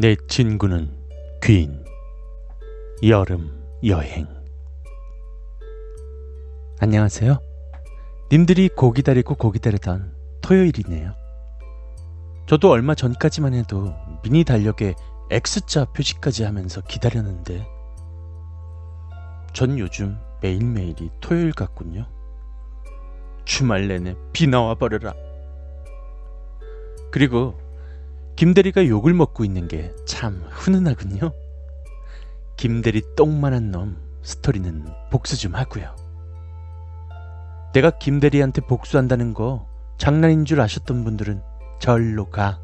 내 친구는 귀인 여름 여행 안녕하세요. 님들이 고 기다리고 고 기다리던 토요일이네요. 저도 얼마 전까지만 해도 미니 달력에 X자 표시까지 하면서 기다렸는데 전 요즘 매일매일이 토요일 같군요. 주말 내내 비 나와 버려라. 그리고 김대리가 욕을 먹고 있는 게 참 훈훈하군요. 김대리 똥만한 놈 스토리는 복수 좀 하고요. 내가 김대리한테 복수한다는 거 장난인 줄 아셨던 분들은 절로 가.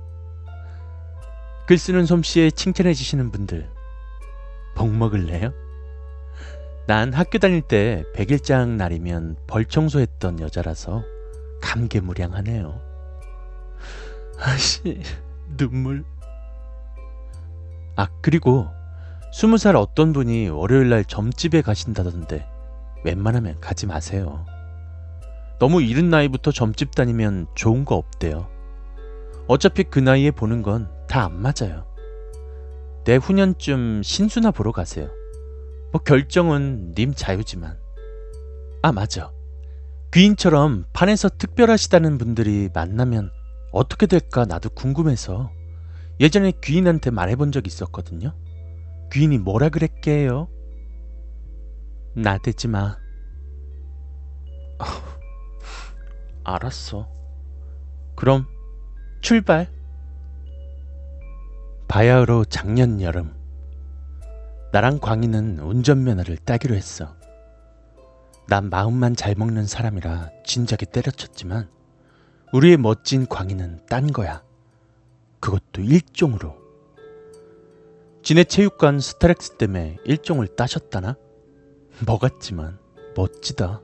글 쓰는 솜씨에 칭찬해 주시는 분들 복 먹을래요? 난 학교 다닐 때 백일장 날이면 벌 청소했던 여자라서 감개무량하네요. 아씨 눈물. 아 그리고 스무 살 어떤 분이 월요일 날 점집에 가신다던데 웬만하면 가지 마세요. 너무 이른 나이부터 점집 다니면 좋은 거 없대요. 어차피 그 나이에 보는 건 다 안 맞아요. 내후년쯤 신수나 보러 가세요. 뭐 결정은 님 자유지만. 아, 맞아. 귀인처럼 판에서 특별하시다는 분들이 만나면 어떻게 될까 나도 궁금해서 예전에 귀인한테 말해본 적 있었거든요. 귀인이 뭐라 그랬게요? 나대지 마. 알았어. 그럼 출발. 바야흐로 작년 여름 나랑 광희는 운전면허를 따기로 했어. 난 마음만 잘 먹는 사람이라 진작에 때려쳤지만 우리의 멋진 광희는 딴 거야. 그것도 일종으로. 지네 체육관 스타렉스 때문에 일종을 따셨다나? 먹었지만 멋지다.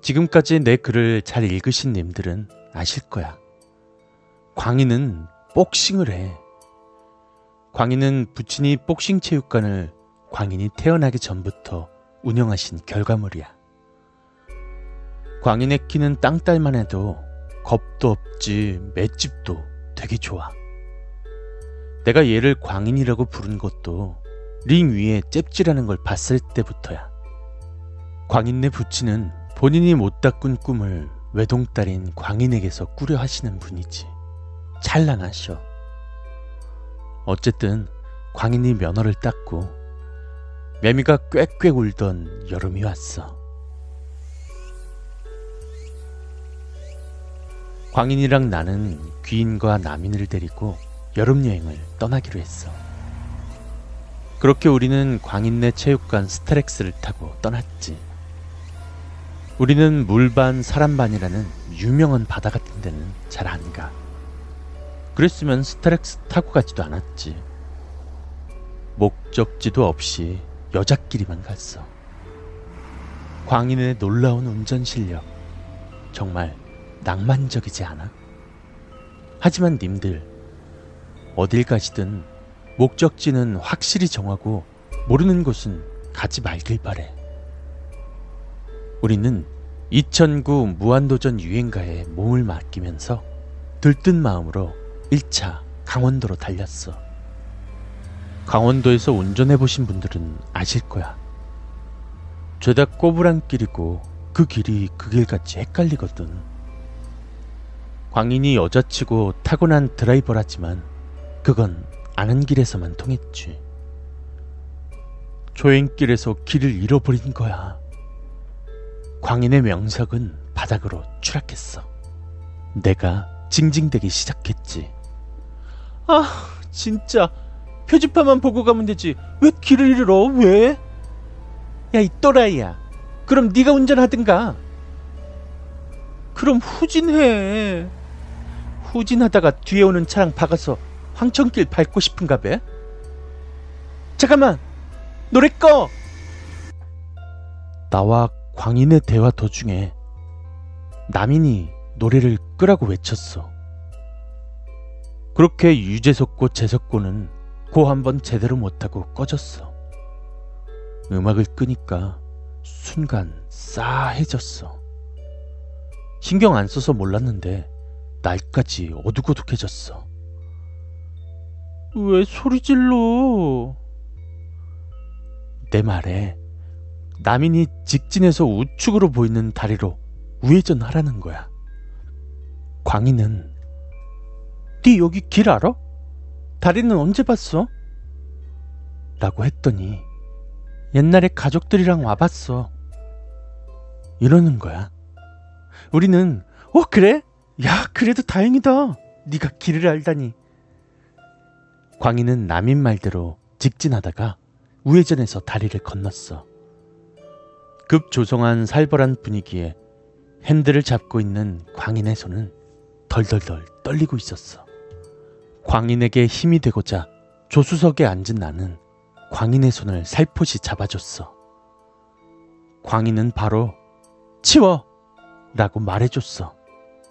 지금까지 내 글을 잘 읽으신 님들은 아실 거야. 광희는 복싱을 해. 광희는 부친이 복싱 체육관을 광인이 태어나기 전부터 운영하신 결과물이야. 광인의 키는 땅딸만 해도 겁도 없지 맷집도 되게 좋아. 내가 얘를 광인이라고 부른 것도 링 위에 잽질하는 걸 봤을 때부터야. 광인네 부친은 본인이 못다 꾼 꿈을 외동딸인 광인에게서 꾸려 하시는 분이지. 찬란하셔. 어쨌든 광인이 면허를 땄고 매미가 꽥꽥 울던 여름이 왔어. 광인이랑 나는 귀인과 남인을 데리고 여름 여행을 떠나기로 했어. 그렇게 우리는 광인네 체육관 스타렉스를 타고 떠났지. 우리는 물반 사람반이라는 유명한 바다 같은 데는 잘 안 가. 그랬으면 스타렉스 타고 가지도 않았지. 목적지도 없이 여자끼리만 갔어. 광인의 놀라운 운전 실력. 정말 낭만적이지 않아? 하지만 님들, 어딜 가시든 목적지는 확실히 정하고 모르는 곳은 가지 말길 바래. 우리는 2009 무한도전 유행가에 몸을 맡기면서 들뜬 마음으로 1차 강원도로 달렸어. 강원도에서 운전해 보신 분들은 아실 거야. 죄다 꼬부랑 길이고 그 길이 그 길같이 헷갈리거든. 광인이 여자치고 타고난 드라이버라지만 그건 아는 길에서만 통했지. 조행길에서 길을 잃어버린 거야. 광인의 명석은 바닥으로 추락했어. 내가 징징대기 시작했지. 아, 진짜. 표지판만 보고 가면 되지. 왜 길을 잃어? 왜? 야, 이 또라이야. 그럼 네가 운전하든가. 그럼 후진해. 후진하다가 뒤에 오는 차랑 박아서 황천길 밟고 싶은가 봐. 잠깐만. 노래 꺼. 나와 광인의 대화 도중에 남인이 노래를 끄라고 외쳤어. 그렇게 유재석고 재석고는 고 한 번 제대로 못하고 꺼졌어. 음악을 끄니까 순간 싸해졌어. 신경 안 써서 몰랐는데 날까지 어둑어둑해졌어. 왜 소리 질러? 내 말에 남인이 직진해서 우측으로 보이는 다리로 우회전하라는 거야. 광희는 네 여기 길 알아? 다리는 언제 봤어? 라고 했더니 옛날에 가족들이랑 와봤어. 이러는 거야. 우리는 어 그래? 야 그래도 다행이다. 네가 길을 알다니. 광희는 남인 말대로 직진하다가 우회전해서 다리를 건넜어. 급 조성한 살벌한 분위기에 핸들을 잡고 있는 광인의 손은 덜덜덜 떨리고 있었어. 광인에게 힘이 되고자 조수석에 앉은 나는 광인의 손을 살포시 잡아줬어. 광인은 바로 치워! 라고 말해줬어.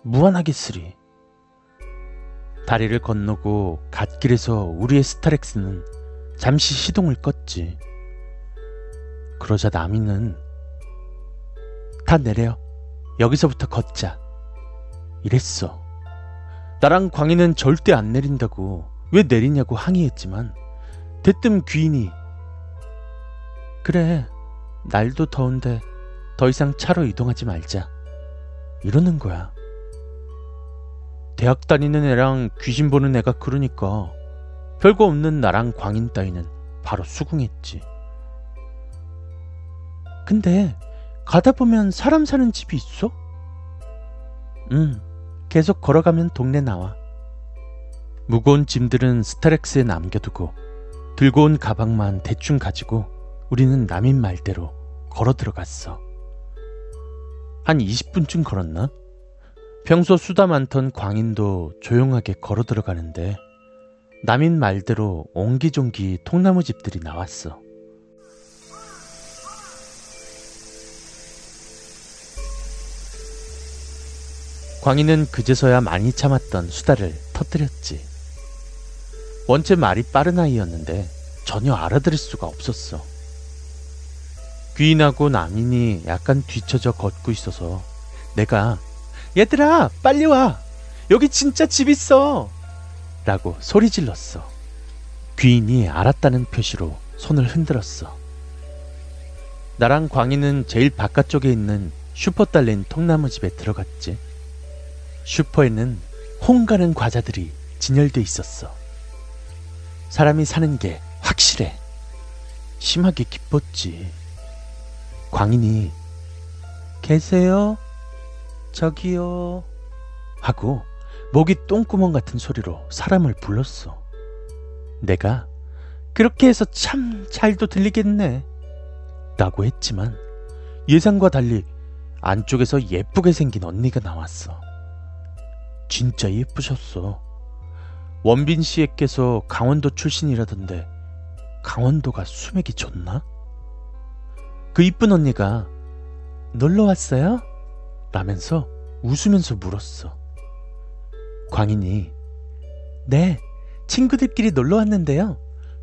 무안하게스리. 다리를 건너고 갓길에서 우리의 스타렉스는 잠시 시동을 껐지. 그러자 나미는 다 내려. 여기서부터 걷자. 이랬어. 나랑 광희는 절대 안 내린다고 왜 내리냐고 항의했지만 대뜸 귀인이 그래 날도 더운데 더 이상 차로 이동하지 말자 이러는 거야. 대학 다니는 애랑 귀신 보는 애가 그러니까 별거 없는 나랑 광인 따위는 바로 수긍했지. 근데 가다 보면 사람 사는 집이 있어? 응, 계속 걸어가면 동네 나와. 무거운 짐들은 스타렉스에 남겨두고 들고 온 가방만 대충 가지고 우리는 남인 말대로 걸어 들어갔어. 한 20분쯤 걸었나? 평소 수다 많던 광인도 조용하게 걸어 들어가는데 남인 말대로 옹기종기 통나무 집들이 나왔어. 광희는 그제서야 많이 참았던 수다를 터뜨렸지. 원체 말이 빠른 아이였는데 전혀 알아들을 수가 없었어. 귀인하고 남인이 약간 뒤쳐져 걷고 있어서 내가 얘들아 빨리 와 여기 진짜 집 있어 라고 소리 질렀어. 귀인이 알았다는 표시로 손을 흔들었어. 나랑 광희는 제일 바깥쪽에 있는 슈퍼 딸린 통나무 집에 들어갔지. 슈퍼에는 홍 가는 과자들이 진열돼 있었어. 사람이 사는 게 확실해. 심하게 기뻤지. 광인이 계세요? 저기요. 하고 목이 똥구멍 같은 소리로 사람을 불렀어. 내가 그렇게 해서 참 잘도 들리겠네. 라고 했지만 예상과 달리 안쪽에서 예쁘게 생긴 언니가 나왔어. 진짜 예쁘셨어. 원빈 씨에게서 강원도 출신이라던데 강원도가 수맥이 좋나? 그 이쁜 언니가 놀러 왔어요? 라면서 웃으면서 물었어. 광인이 네, 친구들끼리 놀러 왔는데요.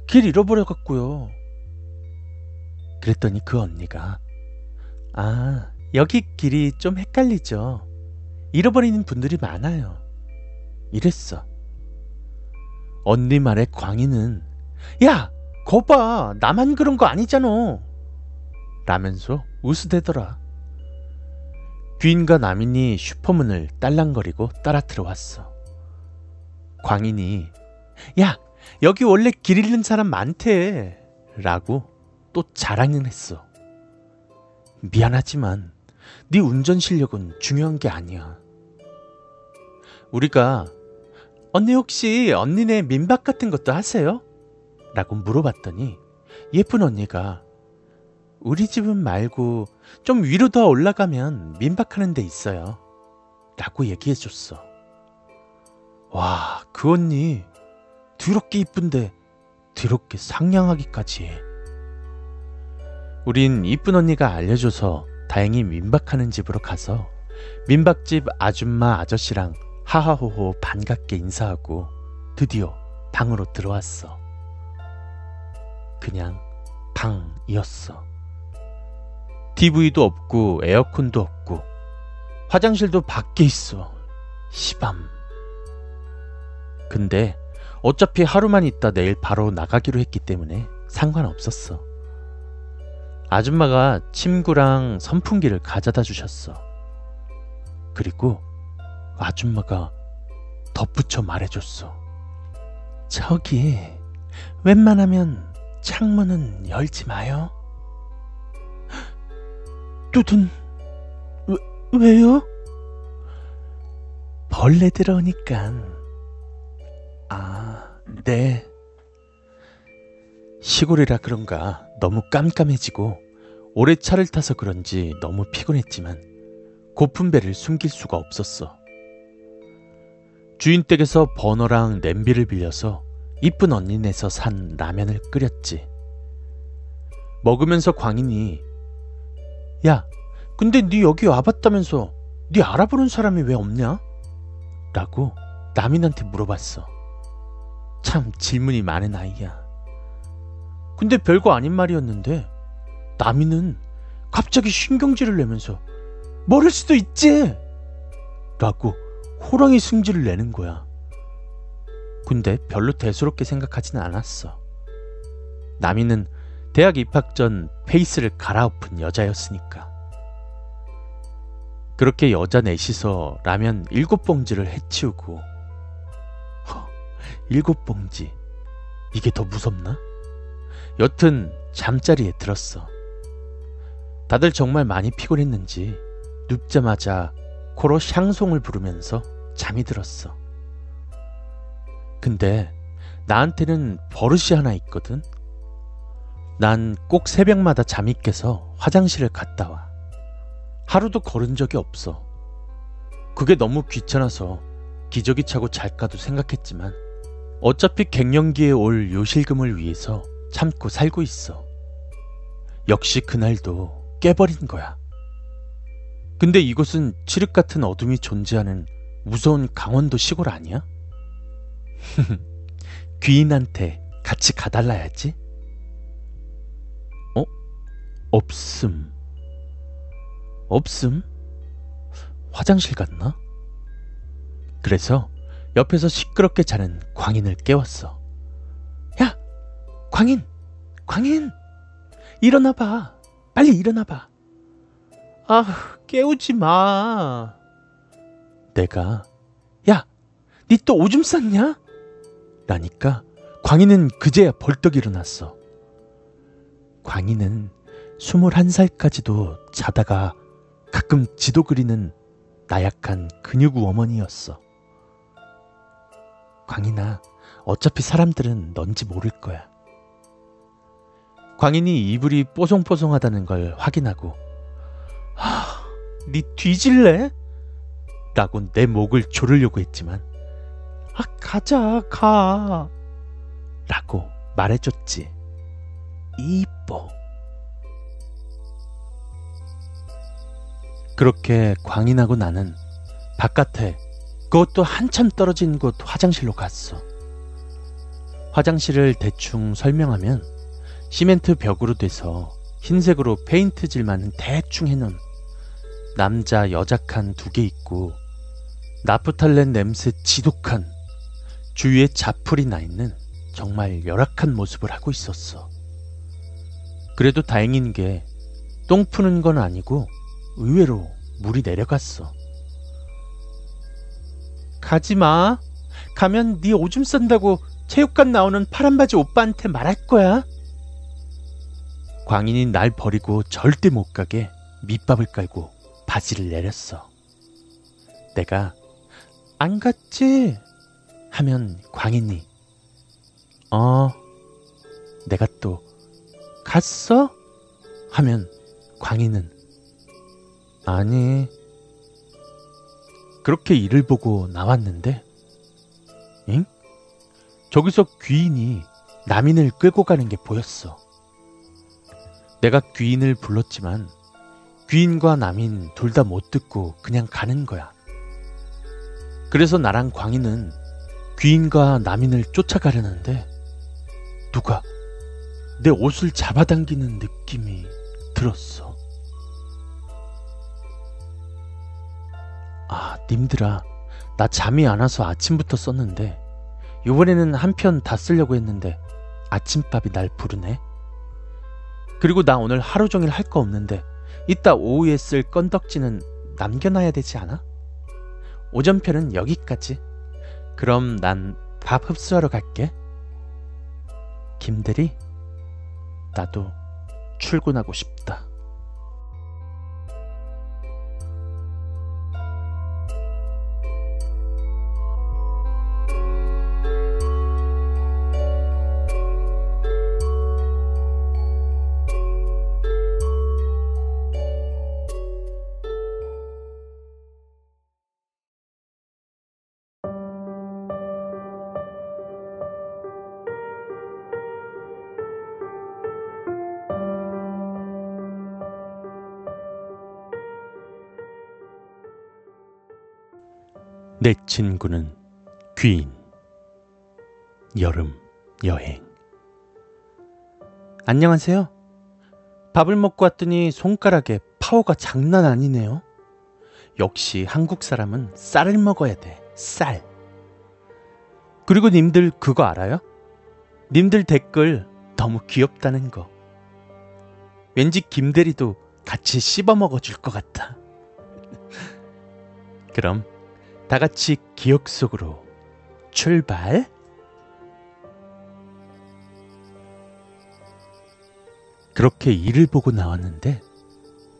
길 잃어버려갖고요. 그랬더니 그 언니가 아, 여기 길이 좀 헷갈리죠. 잃어버리는 분들이 많아요. 이랬어. 언니 말에 광희는 야, 거봐. 나만 그런 거 아니잖아. 라면서 우스대더라. 귀인과 남인이 슈퍼문을 딸랑거리고 따라 들어왔어. 광인이 야, 여기 원래 길 잃는 사람 많대. 라고 또 자랑을 했어. 미안하지만 네 운전 실력은 중요한 게 아니야. 우리가 언니 혹시 언니네 민박 같은 것도 하세요? 라고 물어봤더니 예쁜 언니가 우리 집은 말고 좀 위로 더 올라가면 민박하는 데 있어요. 라고 얘기해 줬어. 와, 그 언니 더럽게 이쁜데 더럽게 상냥하기까지 해. 우린 이쁜 언니가 알려줘서 다행히 민박하는 집으로 가서 민박집 아줌마 아저씨랑 하하호호 반갑게 인사하고 드디어 방으로 들어왔어. 그냥 방이었어. TV도 없고 에어컨도 없고 화장실도 밖에 있어. 시밤. 근데 어차피 하루만 있다 내일 바로 나가기로 했기 때문에 상관없었어. 아줌마가 침구랑 선풍기를 가져다 주셨어. 그리고 아줌마가 덧붙여 말해줬어. 저기, 웬만하면 창문은 열지 마요. 뚜둔, 왜, 왜요? 벌레 들어오니까. 아, 네. 시골이라 그런가 너무 깜깜해지고 오래 차를 타서 그런지 너무 피곤했지만 고픈 배를 숨길 수가 없었어. 주인 댁에서 버너랑 냄비를 빌려서 이쁜 언니네서 산 라면을 끓였지. 먹으면서 광인이 야, 근데 네 여기 와봤다면서 네 알아보는 사람이 왜 없냐? 라고 남인한테 물어봤어. 참 질문이 많은 아이야. 근데 별거 아닌 말이었는데 남인은 갑자기 신경질을 내면서 모를 수도 있지! 라고 호랑이 승질을 내는 거야. 근데 별로 대수롭게 생각하지는 않았어. 남인은 대학 입학 전 페이스를 갈아엎은 여자였으니까. 그렇게 여자 넷이서 라면 일곱 봉지를 해치우고 허, 일곱 봉지 이게 더 무섭나? 여튼 잠자리에 들었어. 다들 정말 많이 피곤했는지 눕자마자 코로 샹송을 부르면서 잠이 들었어. 근데 나한테는 버릇이 하나 있거든. 난 꼭 새벽마다 잠이 깨서 화장실을 갔다 와. 하루도 걸은 적이 없어. 그게 너무 귀찮아서 기저귀 차고 잘까도 생각했지만 어차피 갱년기에 올 요실금을 위해서 참고 살고 있어. 역시 그날도 깨버린 거야. 근데 이곳은 칠흑 같은 어둠이 존재하는 무서운 강원도 시골 아니야? 귀인한테 같이 가달라야지. 어? 없음. 없음? 화장실 갔나? 그래서 옆에서 시끄럽게 자는 광인을 깨웠어. 야! 광인! 광인! 일어나봐. 빨리 일어나봐. 아, 깨우지 마. 내가, 야! 니 또 오줌 쌌냐? 라니까 광인은 그제야 벌떡 일어났어. 광인은 21살까지도 자다가 가끔 지도 그리는 나약한 근육 어머니였어. 광인아, 어차피 사람들은 넌지 모를 거야. 광인이 이불이 뽀송뽀송하다는 걸 확인하고 하, 니 뒤질래? 라고 내 목을 조르려고 했지만 아, 가자, 가. 라고 말해줬지. 이뻐. 그렇게 광인하고 나는 바깥에 그것도 한참 떨어진 곳 화장실로 갔어. 화장실을 대충 설명하면 시멘트 벽으로 돼서 흰색으로 페인트질만 대충 해놓은 남자 여자 칸 두 개 있고 나프탈렌 냄새 지독한 주위에 자풀이 나 있는 정말 열악한 모습을 하고 있었어. 그래도 다행인 게 똥 푸는 건 아니고 의외로 물이 내려갔어. 가지 마. 가면 네 오줌 싼다고 체육관 나오는 파란 바지 오빠한테 말할 거야. 광인이 날 버리고 절대 못 가게 밑밥을 깔고 바지를 내렸어. 내가 안 갔지? 하면 광인이 어 내가 또 갔어? 하면 광인은 아니. 그렇게 일을 보고 나왔는데, 응? 저기서 귀인이 남인을 끌고 가는 게 보였어. 내가 귀인을 불렀지만 귀인과 남인 둘 다 못 듣고 그냥 가는 거야. 그래서 나랑 광인은 귀인과 남인을 쫓아가려는데 누가 내 옷을 잡아당기는 느낌이 들었어. 님들아. 나 잠이 안 와서 아침부터 썼는데 이번에는 한 편 다 쓰려고 했는데 아침밥이 날 부르네. 그리고 나 오늘 하루 종일 할 거 없는데 이따 오후에 쓸 건덕지는 남겨놔야 되지 않아? 오전편은 여기까지. 그럼 난 밥 흡수하러 갈게. 김대리, 나도 출근하고 싶다. 내 친구는 귀인. 여름 여행. 안녕하세요. 밥을 먹고 왔더니 손가락에 파워가 장난 아니네요. 역시 한국 사람은 쌀을 먹어야 돼. 쌀. 그리고 님들 그거 알아요? 님들 댓글 너무 귀엽다는 거. 왠지 김대리도 같이 씹어 먹어줄 것 같아. 그럼 다 같이 기억 속으로 출발. 그렇게 일을 보고 나왔는데,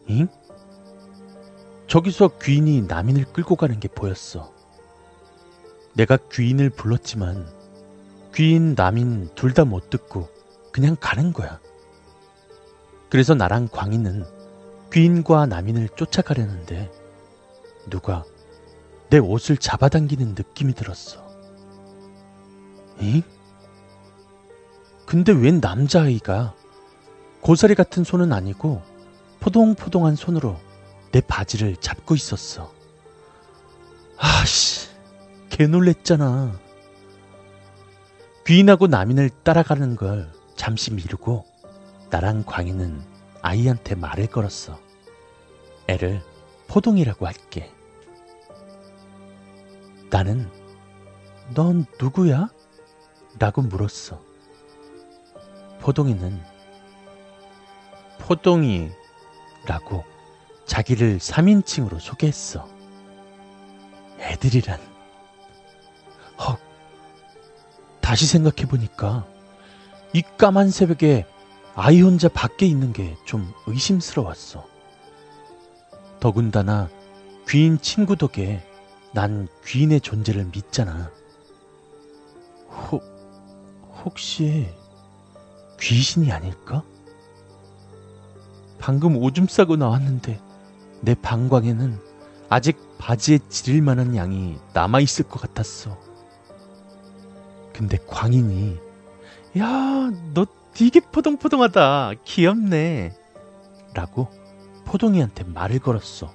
잉? 저기서 귀인이 남인을 끌고 가는 게 보였어. 내가 귀인을 불렀지만, 귀인, 남인 둘 다 못 듣고 그냥 가는 거야. 그래서 나랑 광인은 귀인과 남인을 쫓아가려는데, 누가 내 옷을 잡아당기는 느낌이 들었어. 잉? 근데 웬 남자아이가 고사리 같은 손은 아니고 포동포동한 손으로 내 바지를 잡고 있었어. 아씨, 개 놀랬잖아. 귀인하고 남인을 따라가는 걸 잠시 미루고 나랑 광희는 아이한테 말을 걸었어. 애를 포동이라고 할게. 나는 넌 누구야? 라고 물었어. 포동이는 포동이 라고 자기를 3인칭으로 소개했어. 애들이란. 헉. 다시 생각해보니까 이 까만 새벽에 아이 혼자 밖에 있는 게 좀 의심스러웠어. 더군다나 귀인 친구 덕에 난 귀인의 존재를 믿잖아. 혹, 혹시 귀신이 아닐까? 방금 오줌 싸고 나왔는데 내 방광에는 아직 바지에 지릴 만한 양이 남아있을 것 같았어. 근데 광인이, 야, 너 되게 포동포동하다. 귀엽네. 라고 포동이한테 말을 걸었어.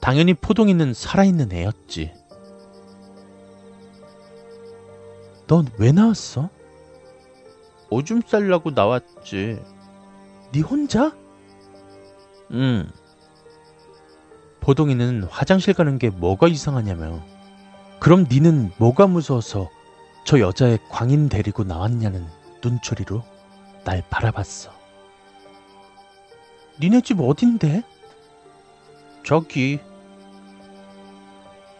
당연히 포동이는 살아있는 애였지. 넌 왜 나왔어? 오줌 싸려고 나왔지. 네 혼자? 응. 포동이는 화장실 가는 게 뭐가 이상하냐며. 그럼 니는 뭐가 무서워서 저 여자의 광인 데리고 나왔냐는 눈초리로 날 바라봤어. 니네 집 어딘데? 저기.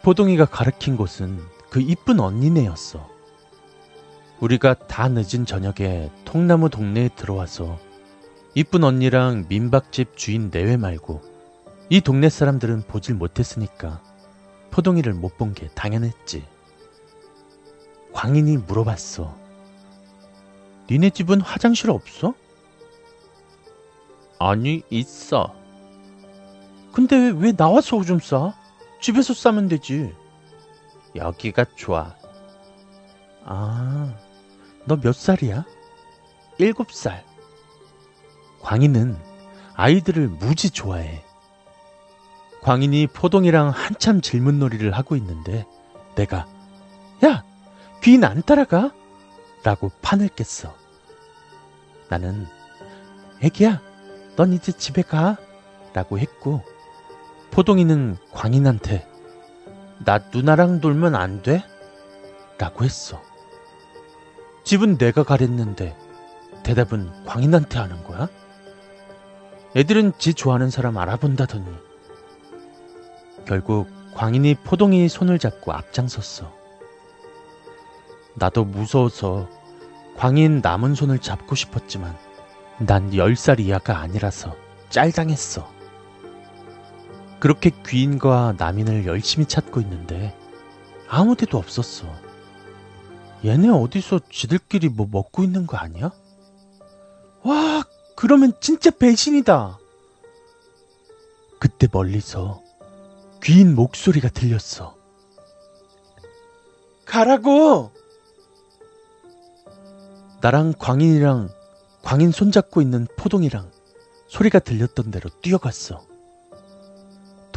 포동이가 가르친 곳은 그 이쁜 언니네였어. 우리가 다 늦은 저녁에 통나무 동네에 들어와서 이쁜 언니랑 민박집 주인 내외 말고 이 동네 사람들은 보질 못했으니까 포동이를 못 본 게 당연했지. 광인이 물어봤어. 니네 집은 화장실 없어? 아니, 있어. 근데 왜, 왜 나와서 오줌 싸? 집에서 싸면 되지. 여기가 좋아. 아, 너 몇 살이야? 일곱 살. 광희는 아이들을 무지 좋아해. 광인이 포동이랑 한참 질문놀이를 하고 있는데 내가 야, 귀인 안 따라가? 라고 판을 깼어. 나는 애기야, 넌 이제 집에 가. 라고 했고 포동이는 광인한테 나 누나랑 놀면 안 돼? 라고 했어. 집은 내가 가랬는데 대답은 광인한테 하는 거야? 애들은 지 좋아하는 사람 알아본다더니 결국 광인이 포동이 손을 잡고 앞장섰어. 나도 무서워서 광인 남은 손을 잡고 싶었지만 난 10살 이하가 아니라서 짤당했어. 그렇게 귀인과 남인을 열심히 찾고 있는데 아무 데도 없었어. 얘네 어디서 지들끼리 뭐 먹고 있는 거 아니야? 와, 그러면 진짜 배신이다. 그때 멀리서 귀인 목소리가 들렸어. 가라고! 나랑 광인이랑 광인 손잡고 있는 포동이랑 소리가 들렸던 대로 뛰어갔어.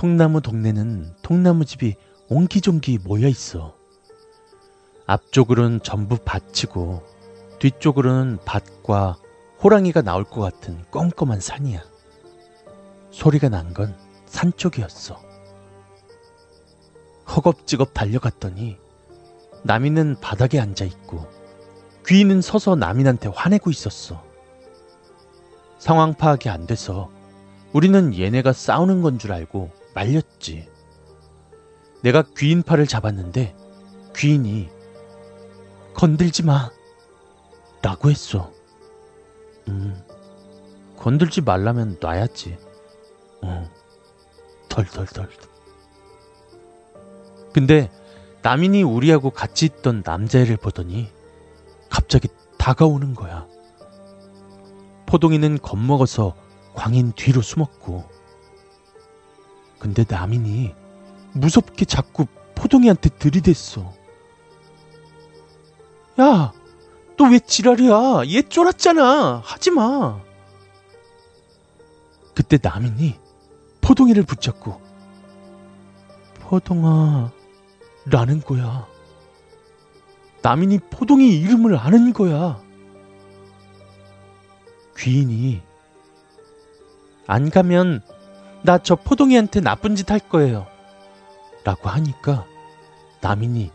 통나무 동네는 통나무 집이 옹기종기 모여 있어. 앞쪽으로는 전부 밭이고 뒤쪽으로는 밭과 호랑이가 나올 것 같은 껌껌한 산이야. 소리가 난 건 산 쪽이었어. 허겁지겁 달려갔더니 남이는 바닥에 앉아 있고 귀인은 서서 남인한테 화내고 있었어. 상황 파악이 안 돼서 우리는 얘네가 싸우는 건 줄 알고 말렸지. 내가 귀인 팔을 잡았는데 귀인이 건들지 마. 라고 했어. 음, 건들지 말라면 놔야지. 어, 덜덜덜. 근데 남인이 우리하고 같이 있던 남자애를 보더니 갑자기 다가오는 거야. 포동이는 겁먹어서 광인 뒤로 숨었고, 근데 남인이 무섭게 자꾸 포동이한테 들이댔어. 야, 너 왜 지랄이야? 얘 쫄았잖아. 하지 마. 그때 남인이 포동이를 붙잡고 포동아 라는 거야. 남인이 포동이 이름을 아는 거야. 귀인이 안 가면 나 저 포동이한테 나쁜 짓 할 거예요. 라고 하니까 남인이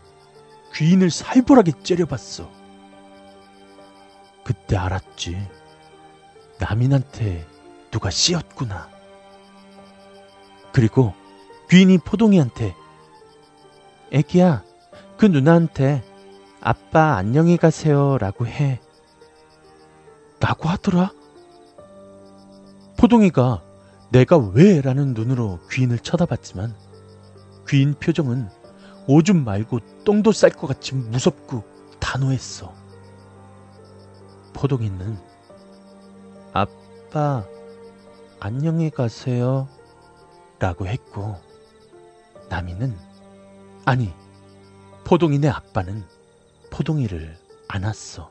귀인을 살벌하게 째려봤어. 그때 알았지. 남인한테 누가 씌었구나. 그리고 귀인이 포동이한테 애기야, 그 누나한테 아빠 안녕히 가세요 라고 해. 라고 하더라. 포동이가 내가 왜? 라는 눈으로 귀인을 쳐다봤지만 귀인 표정은 오줌 말고 똥도 쌀 것 같이 무섭고 단호했어. 포동이는 아빠 안녕히 가세요 라고 했고 나미는 아니 포동이네 아빠는 포동이를 안았어.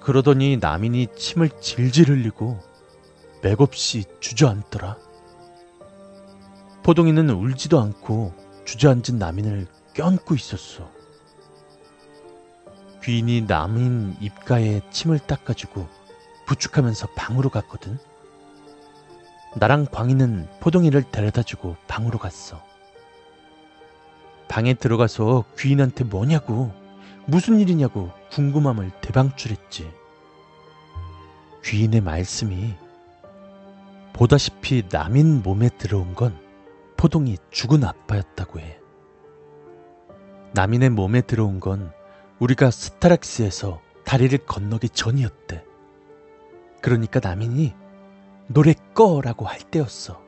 그러더니 남인이 침을 질질 흘리고 맥없이 주저앉더라. 포동이는 울지도 않고 주저앉은 남인을 껴안고 있었어. 귀인이 남인 입가에 침을 닦아주고 부축하면서 방으로 갔거든. 나랑 광인은 포동이를 데려다주고 방으로 갔어. 방에 들어가서 귀인한테 뭐냐고, 무슨 일이냐고 궁금함을 대방출했지. 귀인의 말씀이 보다시피 남인 몸에 들어온 건 포동이 죽은 아빠였다고 해. 남인의 몸에 들어온 건 우리가 스타락스에서 다리를 건너기 전이었대. 그러니까 남인이 노래 꺼라고 할 때였어.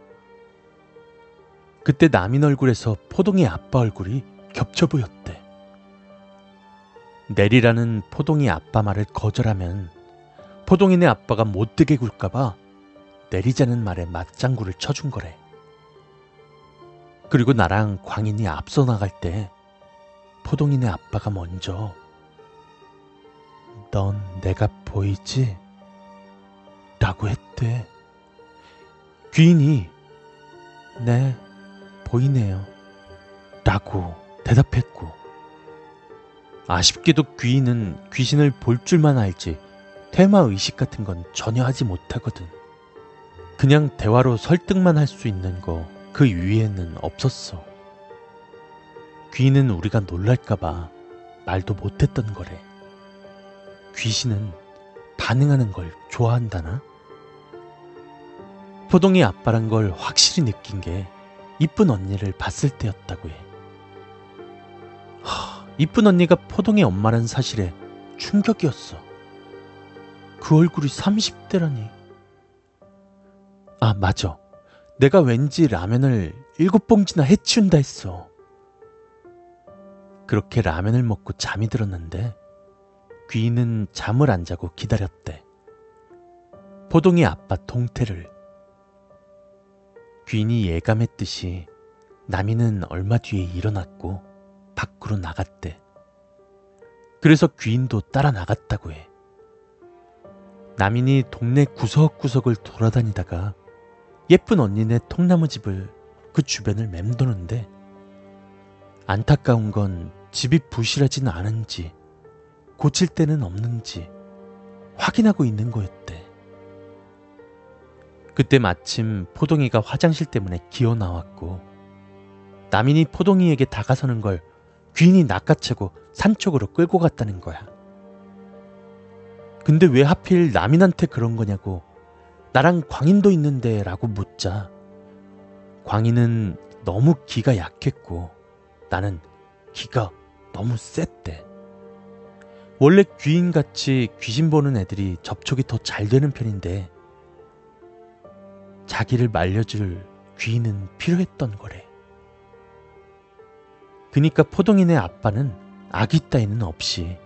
그때 남인 얼굴에서 포동이 아빠 얼굴이 겹쳐 보였대. 내리라는 포동이 아빠 말을 거절하면 포동이네 아빠가 못되게 굴까봐 내리자는 말에 맞장구를 쳐준 거래. 그리고 나랑 광인이 앞서 나갈 때 포동이네 아빠가 먼저 넌 내가 보이지? 라고 했대. 귀인이 네, 보이네요. 라고 대답했고 아쉽게도 귀인은 귀신을 볼 줄만 알지 테마 의식 같은 건 전혀 하지 못하거든. 그냥 대화로 설득만 할 수 있는 거 그 위에는 없었어. 귀는 우리가 놀랄까봐 말도 못했던 거래. 귀신은 반응하는 걸 좋아한다나? 포동이 아빠란 걸 확실히 느낀 게 이쁜 언니를 봤을 때였다고 해. 하, 이쁜 언니가 포동의 엄마란 사실에 충격이었어. 그 얼굴이 30대라니. 아, 맞아. 내가 왠지 라면을 일곱 봉지나 해치운다 했어. 그렇게 라면을 먹고 잠이 들었는데 귀는 잠을 안 자고 기다렸대. 포동이 아빠 동태를. 귀인이 예감했듯이 나미는 얼마 뒤에 일어났고 밖으로 나갔대. 그래서 귀인도 따라 나갔다고 해. 나민이 동네 구석구석을 돌아다니다가 예쁜 언니네 통나무 집을 그 주변을 맴도는데 안타까운 건 집이 부실하지는 않은지 고칠 데는 없는지 확인하고 있는 거였대. 그때 마침 포동이가 화장실 때문에 기어 나왔고 남인이 포동이에게 다가서는 걸 귀인이 낚아채고 산 쪽으로 끌고 갔다는 거야. 근데 왜 하필 남인한테 그런 거냐고 나랑 광인도 있는데 라고 묻자 광인은 너무 기가 약했고 나는 기가 너무 셌대. 원래 귀인같이 귀신 보는 애들이 접촉이 더 잘 되는 편인데 자기를 말려줄 귀인은 필요했던 거래. 그니까 포동이네 아빠는 아기 따위는 없이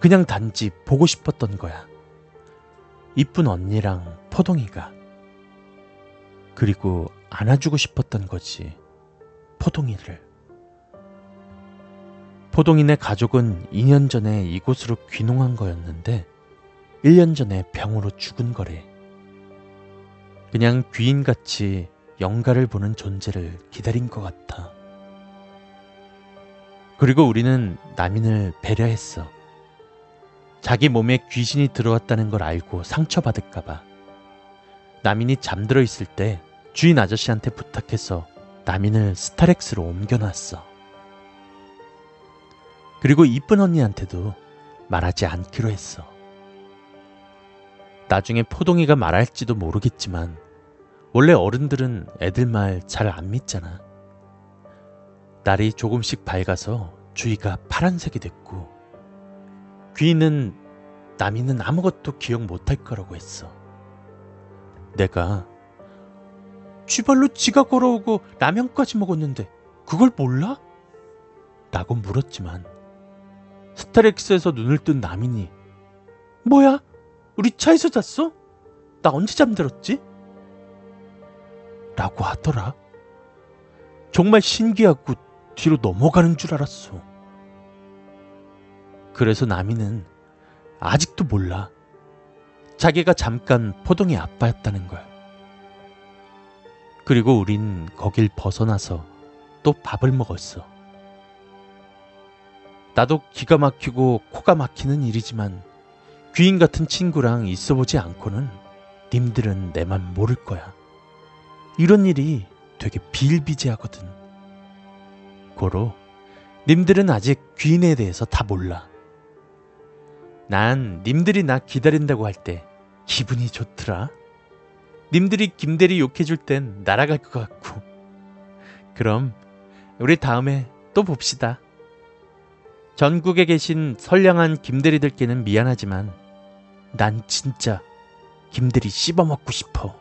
그냥 단지 보고 싶었던 거야. 이쁜 언니랑 포동이가. 그리고 안아주고 싶었던 거지. 포동이를. 포동이네 가족은 2년 전에 이곳으로 귀농한 거였는데 1년 전에 병으로 죽은 거래. 그냥 귀인같이 영가를 보는 존재를 기다린 것 같아. 그리고 우리는 남인을 배려했어. 자기 몸에 귀신이 들어왔다는 걸 알고 상처받을까봐. 남인이 잠들어 있을 때 주인 아저씨한테 부탁해서 남인을 스타렉스로 옮겨놨어. 그리고 이쁜 언니한테도 말하지 않기로 했어. 나중에 포동이가 말할지도 모르겠지만 원래 어른들은 애들 말 잘 안 믿잖아. 날이 조금씩 밝아서 주위가 파란색이 됐고 귀는 남이는 아무것도 기억 못할 거라고 했어. 내가 쥐발로 지가 걸어오고 라면까지 먹었는데 그걸 몰라? 라고 물었지만 스타렉스에서 눈을 뜬 남인이 뭐야? 우리 차에서 잤어? 나 언제 잠들었지? 라고 하더라. 정말 신기하고 뒤로 넘어가는 줄 알았어. 그래서 나미는 아직도 몰라. 자기가 잠깐 포동의 아빠였다는 걸. 그리고 우린 거길 벗어나서 또 밥을 먹었어. 나도 기가 막히고 코가 막히는 일이지만 귀인 같은 친구랑 있어 보지 않고는 님들은 내 맘 모를 거야. 이런 일이 되게 비일비재하거든. 고로 님들은 아직 귀인에 대해서 다 몰라. 난 님들이 나 기다린다고 할 때 기분이 좋더라. 님들이 김대리 욕해줄 땐 날아갈 것 같고. 그럼 우리 다음에 또 봅시다. 전국에 계신 선량한 김대리들께는 미안하지만 난 진짜 김대리 씹어먹고 싶어.